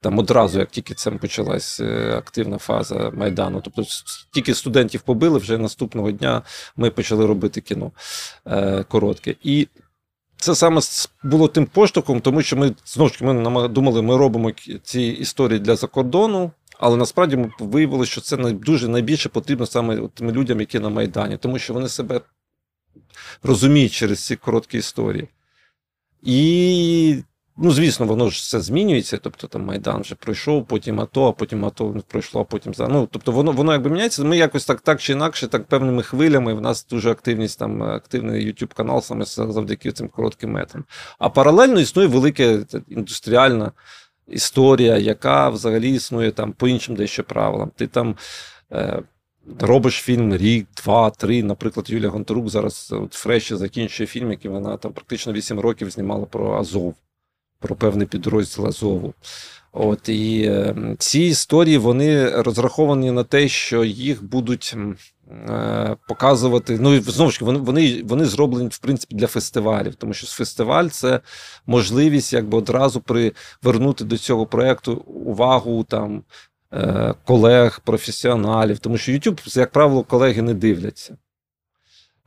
[SPEAKER 2] Там одразу, як тільки це почалась е, активна фаза Майдану. Тобто, тільки студентів побили, вже наступного дня ми почали робити кіно е, коротке. І це саме було тим поштовхом, тому що ми знову ж ми думали, ми робимо ці історії для закордону. Але насправді ми виявили, що це дуже найбільше потрібно саме тим людям, які на Майдані, тому що вони себе розуміють через ці короткі історії. І, ну, звісно, воно ж все змінюється. Тобто там Майдан вже пройшов, потім АТО, а потім АТО пройшло, а потім за. Ну, тобто воно воно якби міняється. Ми якось так так чи інакше, так певними хвилями. В нас дуже активність там, активний YouTube канал саме завдяки цим коротким метрам. А паралельно існує велика індустріальна історія, яка взагалі існує там по іншим дещо правилам. Ти там е, робиш фільм рік, два, три. Наприклад, Юлія Гонтарук зараз от Фреші закінчує фільм, який вона там практично 8 років знімала про Азов, про певний підрозділ Азову. От І е, ці історії вони розраховані на те, що їх будуть е, показувати. Ну знову ж вони вони, вони зроблені в принципі для фестивалів, тому що фестиваль це можливість якби одразу привернути до цього проєкту увагу там е, колег, професіоналів, тому що YouTube, як правило, колеги не дивляться.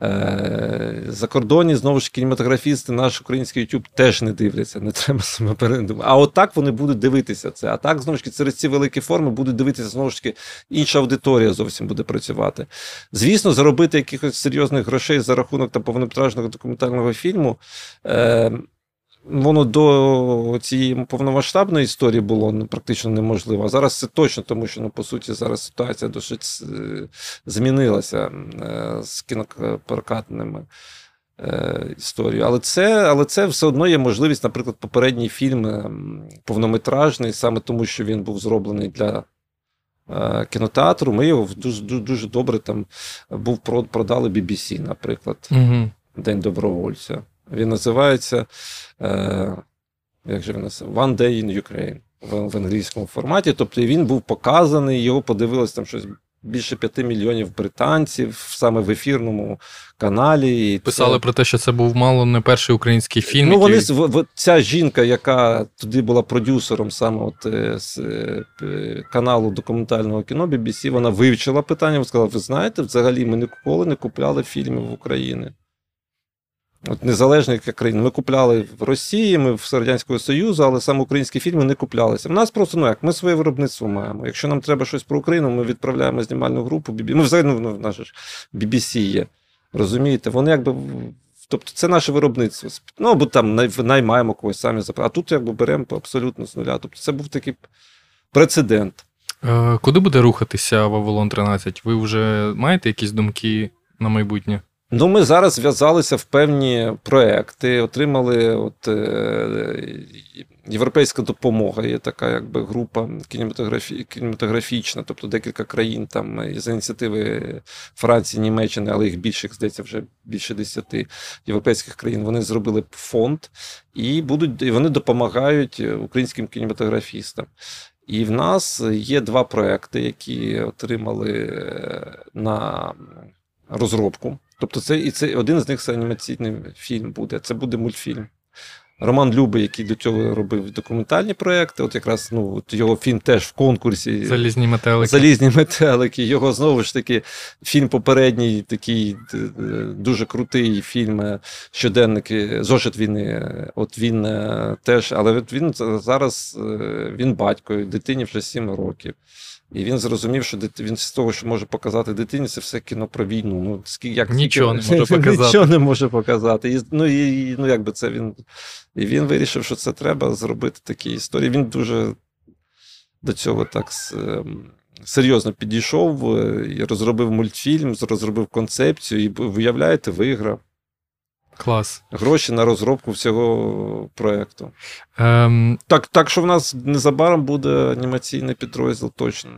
[SPEAKER 2] Е, за кордоні, знову ж кінематографісти, наш український YouTube теж не дивляться, не треба себе передумати. А от так вони будуть дивитися це. А так, знову ж таки, через ці великі форми будуть дивитися, знову ж таки, інша аудиторія зовсім буде працювати. Звісно, заробити якихось серйозних грошей за рахунок там, повнометражного документального фільму. Е, Воно до цієї повномасштабної історії було ну, практично неможливо. А зараз це точно, тому що ну, по суті зараз ситуація досить е, змінилася е, з кінопрокатними е, історією. Але це але це все одно є можливість, наприклад, попередній фільм повнометражний, саме тому, що він був зроблений для кінотеатру. Ми його дуже дуже добре там був продали BBC, наприклад, угу. День добровольця. Він називається е, як же він називається? One Day in Ukraine в, в англійському форматі. Тобто він був показаний, його подивилось там щось. Більше п'яти мільйонів британців саме в ефірному каналі.
[SPEAKER 1] І Писали це... про те, що це був мало не перший український фільм.
[SPEAKER 2] Ну, вони який... ця жінка, яка туди була продюсером саме от е, з е, каналу документального кіно BBC, вона вивчила питання. Сказала: ви знаєте, взагалі ми ніколи не купляли фільмів в Україні. От Незалежних країн. Ми купляли в Росії, ми в Радянського Союзу, але саме українські фільми не куплялися. У нас просто ну як, ми своє виробництво маємо. Якщо нам треба щось про Україну, ми відправляємо знімальну групу. Ми взагалі ну, наше ж BBC є. Розумієте, вони якби. Тобто це наше виробництво. Ну, або там наймаємо когось самі А тут якби беремо абсолютно з нуля. Тобто це був такий прецедент.
[SPEAKER 1] Е, куди буде рухатися Вавилон 13? Ви вже маєте якісь думки на майбутнє?
[SPEAKER 2] Ну, ми зараз зв'язалися в певні проекти, отримали от, е, європейська допомога. Є така якби група кінематографі, кінематографічна, тобто декілька країн там з ініціативи Франції, Німеччини, але їх більше, здається, вже більше десяти європейських країн. Вони зробили фонд і будуть і вони допомагають українським кінематографістам. І в нас є два проекти, які отримали е, на розробку. Тобто, це і це один з них це анімаційний фільм буде. Це буде мультфільм. Роман Любий, який до цього робив документальні проекти, от якраз ну, от його фільм теж в конкурсі.
[SPEAKER 1] Залізні метелики.
[SPEAKER 2] Залізні метелики. Його знову ж таки фільм попередній, такий е, дуже крутий фільм е, щоденники Зошит війни. От він е, теж, але він зараз він батько, дитині вже 7 років. І він зрозумів, що він з того, що може показати дитині, це все кіно про війну. Ну,
[SPEAKER 1] як Нічого не може показати.
[SPEAKER 2] Нічого не може показати. І, ну, і, ну, якби це він. І він вирішив, що це треба зробити такі історії. Він дуже до цього так ем, серйозно підійшов е, і розробив мультфільм, розробив концепцію, і виявляєте, виграв.
[SPEAKER 1] Клас.
[SPEAKER 2] Гроші на розробку всього проєкту. Ем... Так так що в нас незабаром буде анімаційний підрозділ точно.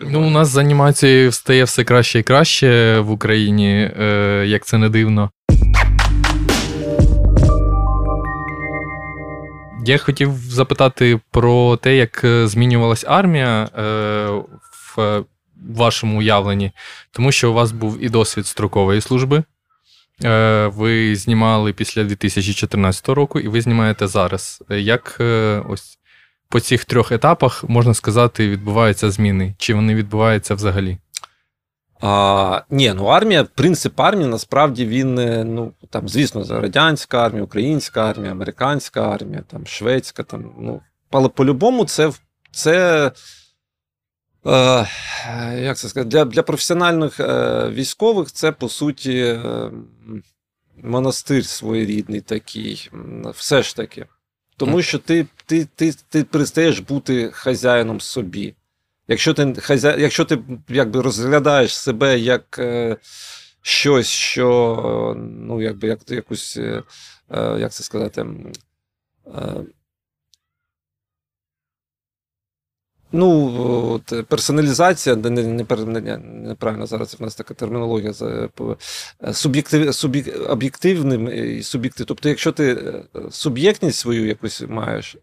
[SPEAKER 1] Ну, у нас з анімацією стає все краще і краще в Україні, е, як це не дивно. Я хотів запитати про те, як е, змінювалась армія е, в вашому уявленні, тому що у вас був і досвід строкової служби. Е, ви знімали після 2014 року, і ви знімаєте зараз. Як е, ось по цих трьох етапах можна сказати, відбуваються зміни? Чи вони відбуваються взагалі?
[SPEAKER 2] А, Ні, ну армія, принцип армії насправді він, е, ну там, звісно, радянська армія, українська армія, американська армія, там, шведська, там, ну, але по-любому, це це Е, як це сказати, для для професіональних е, військових це по суті е, монастир своєрідний такий, все ж таки. Тому що ти ти, ти, ти перестаєш бути хазяїном собі. Якщо ти хазя... якщо ти якби розглядаєш себе як е, щось, що ну, якби як якусь, е, як це сказати, е, Ну, от, персоналізація, не, не, не, неправильно зараз в нас така термінологія е, суб'єктив, суб'єк, об'єктивним і суб'єктив. Тобто, якщо ти е, суб'єктність свою якусь маєш,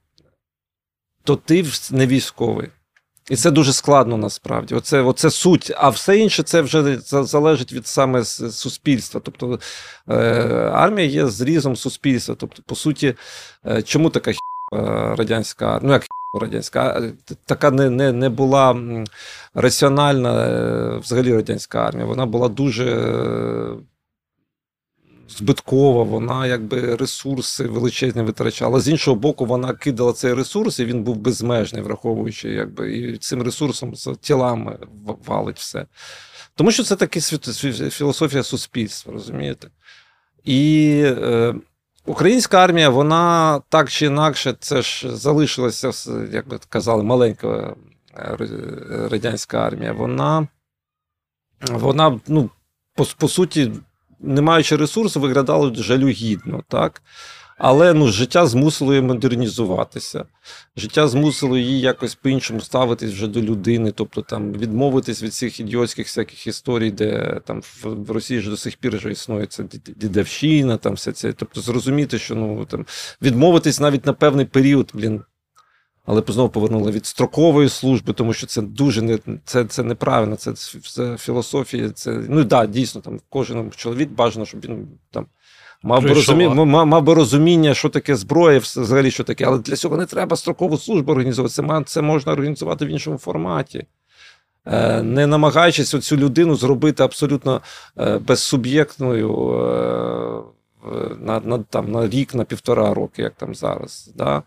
[SPEAKER 2] то ти не військовий. І це дуже складно насправді. Оце оце суть. А все інше це вже залежить від саме суспільства. Тобто е, армія є зрізом суспільства. Тобто, по суті, е, чому така е, радянська армія? Ну, як радянська, така не не, не була раціональна е, взагалі радянська армія. Вона була дуже е, збиткова, вона якби ресурси величезні витрачала. З іншого боку, вона кидала цей ресурс, і він був безмежний, враховуючи, якби і цим ресурсом з тілами валить все. Тому що це таки філософія суспільства, розумієте? І е, Українська армія, вона так чи інакше, це ж залишилася, як би казали, маленька е, радянська армія. Вона, вона ну, по, по суті, не маючи ресурсу, виглядала жалюгідно. так? Але ну, життя змусило її модернізуватися. Життя змусило її якось по-іншому ставитись вже до людини, тобто там відмовитись від цих ідіотських всяких історій, де там в Росії ж до сих пір вже існує ця дідовщина, там все це. Тобто зрозуміти, що ну там відмовитись навіть на певний період, блін. Але знову повернули від строкової служби, тому що це дуже не це це неправильно. Це, це філософія. Це ну да, дійсно там кожен чоловік бажано, щоб він там Мав би, розумі... мав, би розуміння, що таке зброя, взагалі що таке, але для цього не треба строкову службу організовувати. Це, це можна організувати в іншому форматі. Е, не намагаючись цю людину зробити абсолютно е, безсуб'єктною е, на на, там, на рік, на півтора роки, як там зараз. Да?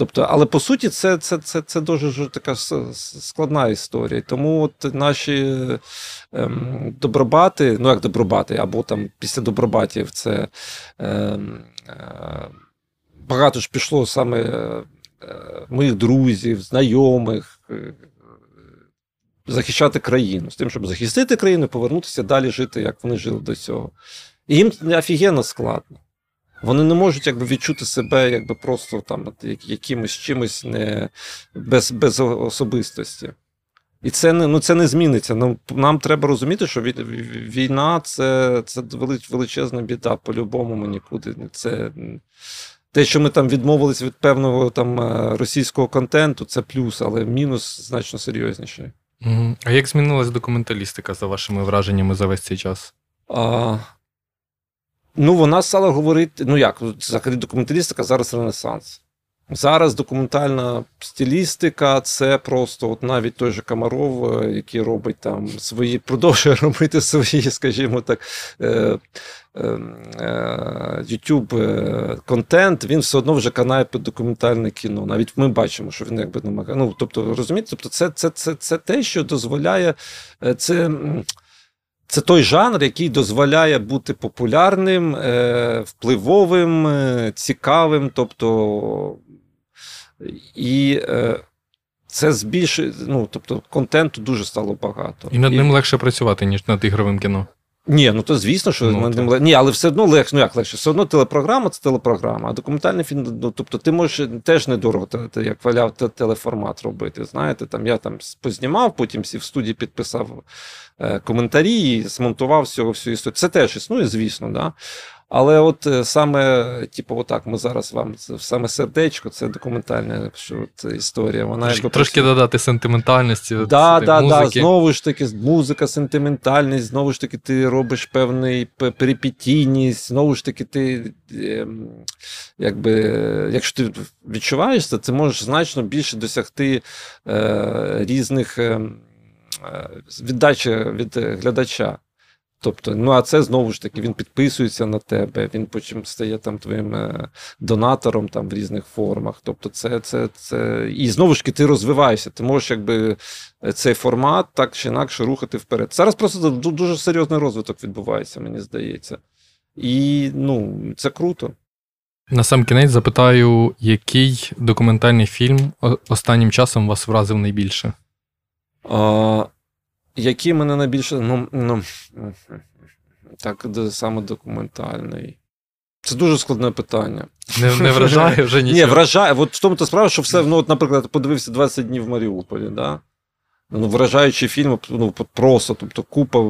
[SPEAKER 2] Тобто, але по суті, це це, це, це дуже така складна історія. Тому от наші ем, добробати, ну як добробати, або там після добробатів, це ем, е, багато ж пішло саме е, моїх друзів, знайомих. Е, захищати країну з тим, щоб захистити країну, повернутися далі жити, як вони жили до цього. І їм офігенно складно. Вони не можуть якби, відчути себе якби просто там якимось чимось не, без без особистості. І це не ну, це не зміниться. Ну, Нам треба розуміти, що війна це це величезна біда. По-любому ми нікуди. Це те, що ми там відмовилися від певного там е, російського контенту, це плюс, але мінус значно серйозніший.
[SPEAKER 1] А як змінилась документалістика за вашими враженнями за весь цей час? А,
[SPEAKER 2] Ну, вона стала говорити: ну як, взагалі документалістика зараз Ренесанс. Зараз документальна стилістика це просто от навіть той же Комаров, е, який робить там свої, продовжує робити свої, скажімо так, е, е, YouTube контент, він все одно вже канає під документальне кіно. Навіть ми бачимо, що він якби намагає. Ну, тобто, розумієте, тобто це, це, це, це те, що дозволяє це. Це той жанр, який дозволяє бути популярним, впливовим, цікавим. Тобто і е, це збільшує, ну, тобто, контенту дуже стало багато.
[SPEAKER 1] І над ним легше працювати, ніж над ігровим кіно.
[SPEAKER 2] Ні, ну то звісно, що ну, ним Ні, але все одно легше, ну як легше, все одно телепрограма це телепрограма, а документальний фільм, ну тобто ти можеш теж недорого, як валяв телеформат робити. Знаєте, там я там познімав, потім всі в студії підписав е, коментарі, і змонтував всього всю історію. Це теж існує, звісно, да. Але от е, саме, типу, отак, ми зараз вам саме сердечко, це документальна що це історія. Вона
[SPEAKER 1] Трошки, якби, трошки додати сентиментальності.
[SPEAKER 2] Да, да, да, Знову ж таки, музика, сентиментальність, знову ж таки, ти робиш певний перипетійність, знову ж таки, ти ем, якби, якщо ти відчуваєш це, ти можеш значно більше досягти е, різних е, віддачі від глядача. Тобто, ну а це знову ж таки він підписується на тебе, він потім стає там твоїм е, донатором там в різних формах. Тобто, це це, це. І знову ж таки ти розвиваєшся. Ти можеш якби цей формат так чи інакше рухати вперед. Зараз просто дуже серйозний розвиток відбувається, мені здається. І ну, це круто.
[SPEAKER 1] На сам кінець запитаю, який документальний фільм останнім часом вас вразив найбільше?
[SPEAKER 2] А, який мене найбільше. ну, ну, Так, саме документальний. Це дуже складне питання.
[SPEAKER 1] Не не вражає вже нічого?
[SPEAKER 2] Ні, вражає. От в тому то справа, що все, ну, от, наприклад, подивився 20 днів в Маріуполі. Да? Ну, вражаючий фільм, ну, просто, тобто купа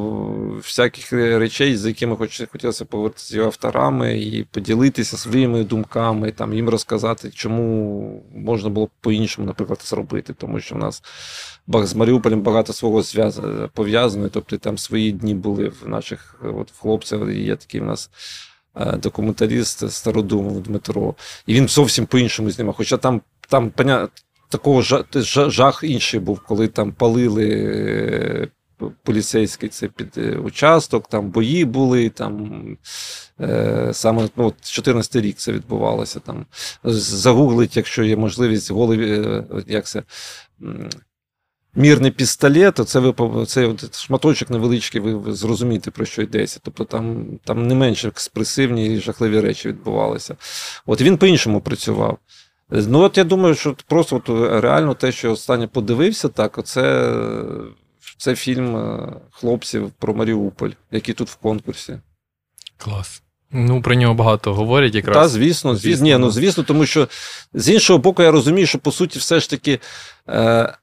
[SPEAKER 2] всяких речей, з якими хоч, хотілося поговорити з його авторами і поділитися своїми думками, там, їм розказати, чому можна було по-іншому, наприклад, зробити. Тому що в нас з Маріуполем багато свого пов'язано, тобто там свої дні були в наших от, в хлопців, є такий в нас. Е, документаліст Стародумов Дмитро, і він зовсім по-іншому знімав. Хоча там там такого жах інший був, коли там палили е, поліцейський це під е, участок, там бої були, там е, саме ну, 14 рік це відбувалося. Там Загуглить, якщо є можливість, голові, е, як це. Мірний пістолет, то це ви це шматочок невеличкий, ви зрозумієте, про що йдеться. Тобто там там не менш експресивні і жахливі речі відбувалися. От він по-іншому працював. Ну, от я думаю, що просто от реально те, що останнє подивився, так, оце це фільм е, хлопців про Маріуполь, який тут в конкурсі.
[SPEAKER 1] Клас. Ну, про нього багато говорять якраз.
[SPEAKER 2] Так, звісно, звісно. Ні, ну, звісно, тому що з іншого боку, я розумію, що по суті, все ж таки е,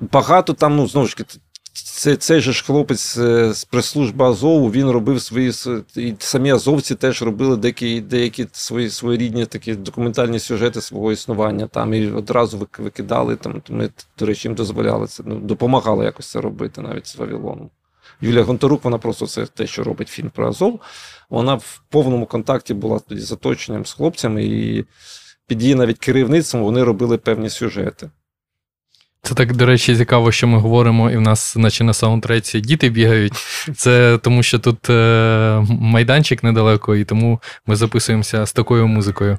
[SPEAKER 2] багато там, ну, знову ж таки, це, цей же ж хлопець е, з прес-служби Азову, він робив свої і самі азовці теж робили деякі деякі свої своєрідні такі документальні сюжети свого існування там і одразу викидали. Там ми, до речі, їм дозволяли це. Ну, допомагали якось це робити навіть з Вавилоном. Юлія Гонтарук, вона просто це те, що робить фільм про Азов. Вона в повному контакті була тоді з оточенням з хлопцями, і під її навіть керівництвом вони робили певні сюжети.
[SPEAKER 1] Це так, до речі, цікаво, що ми говоримо, і в нас, наче на саундтреці, діти бігають. Це тому, що тут е, майданчик недалеко, і тому ми записуємося з такою музикою.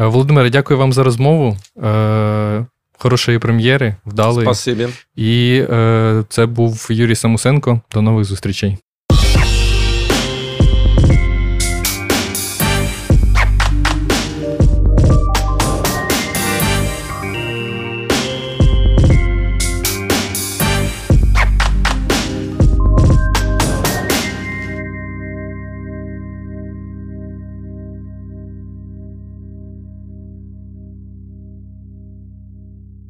[SPEAKER 1] Е, Володимире, дякую вам за розмову. Е, Хорошої прем'єри, вдалої.
[SPEAKER 2] Спасибі.
[SPEAKER 1] І е, це був Юрій Самусенко. До нових зустрічей.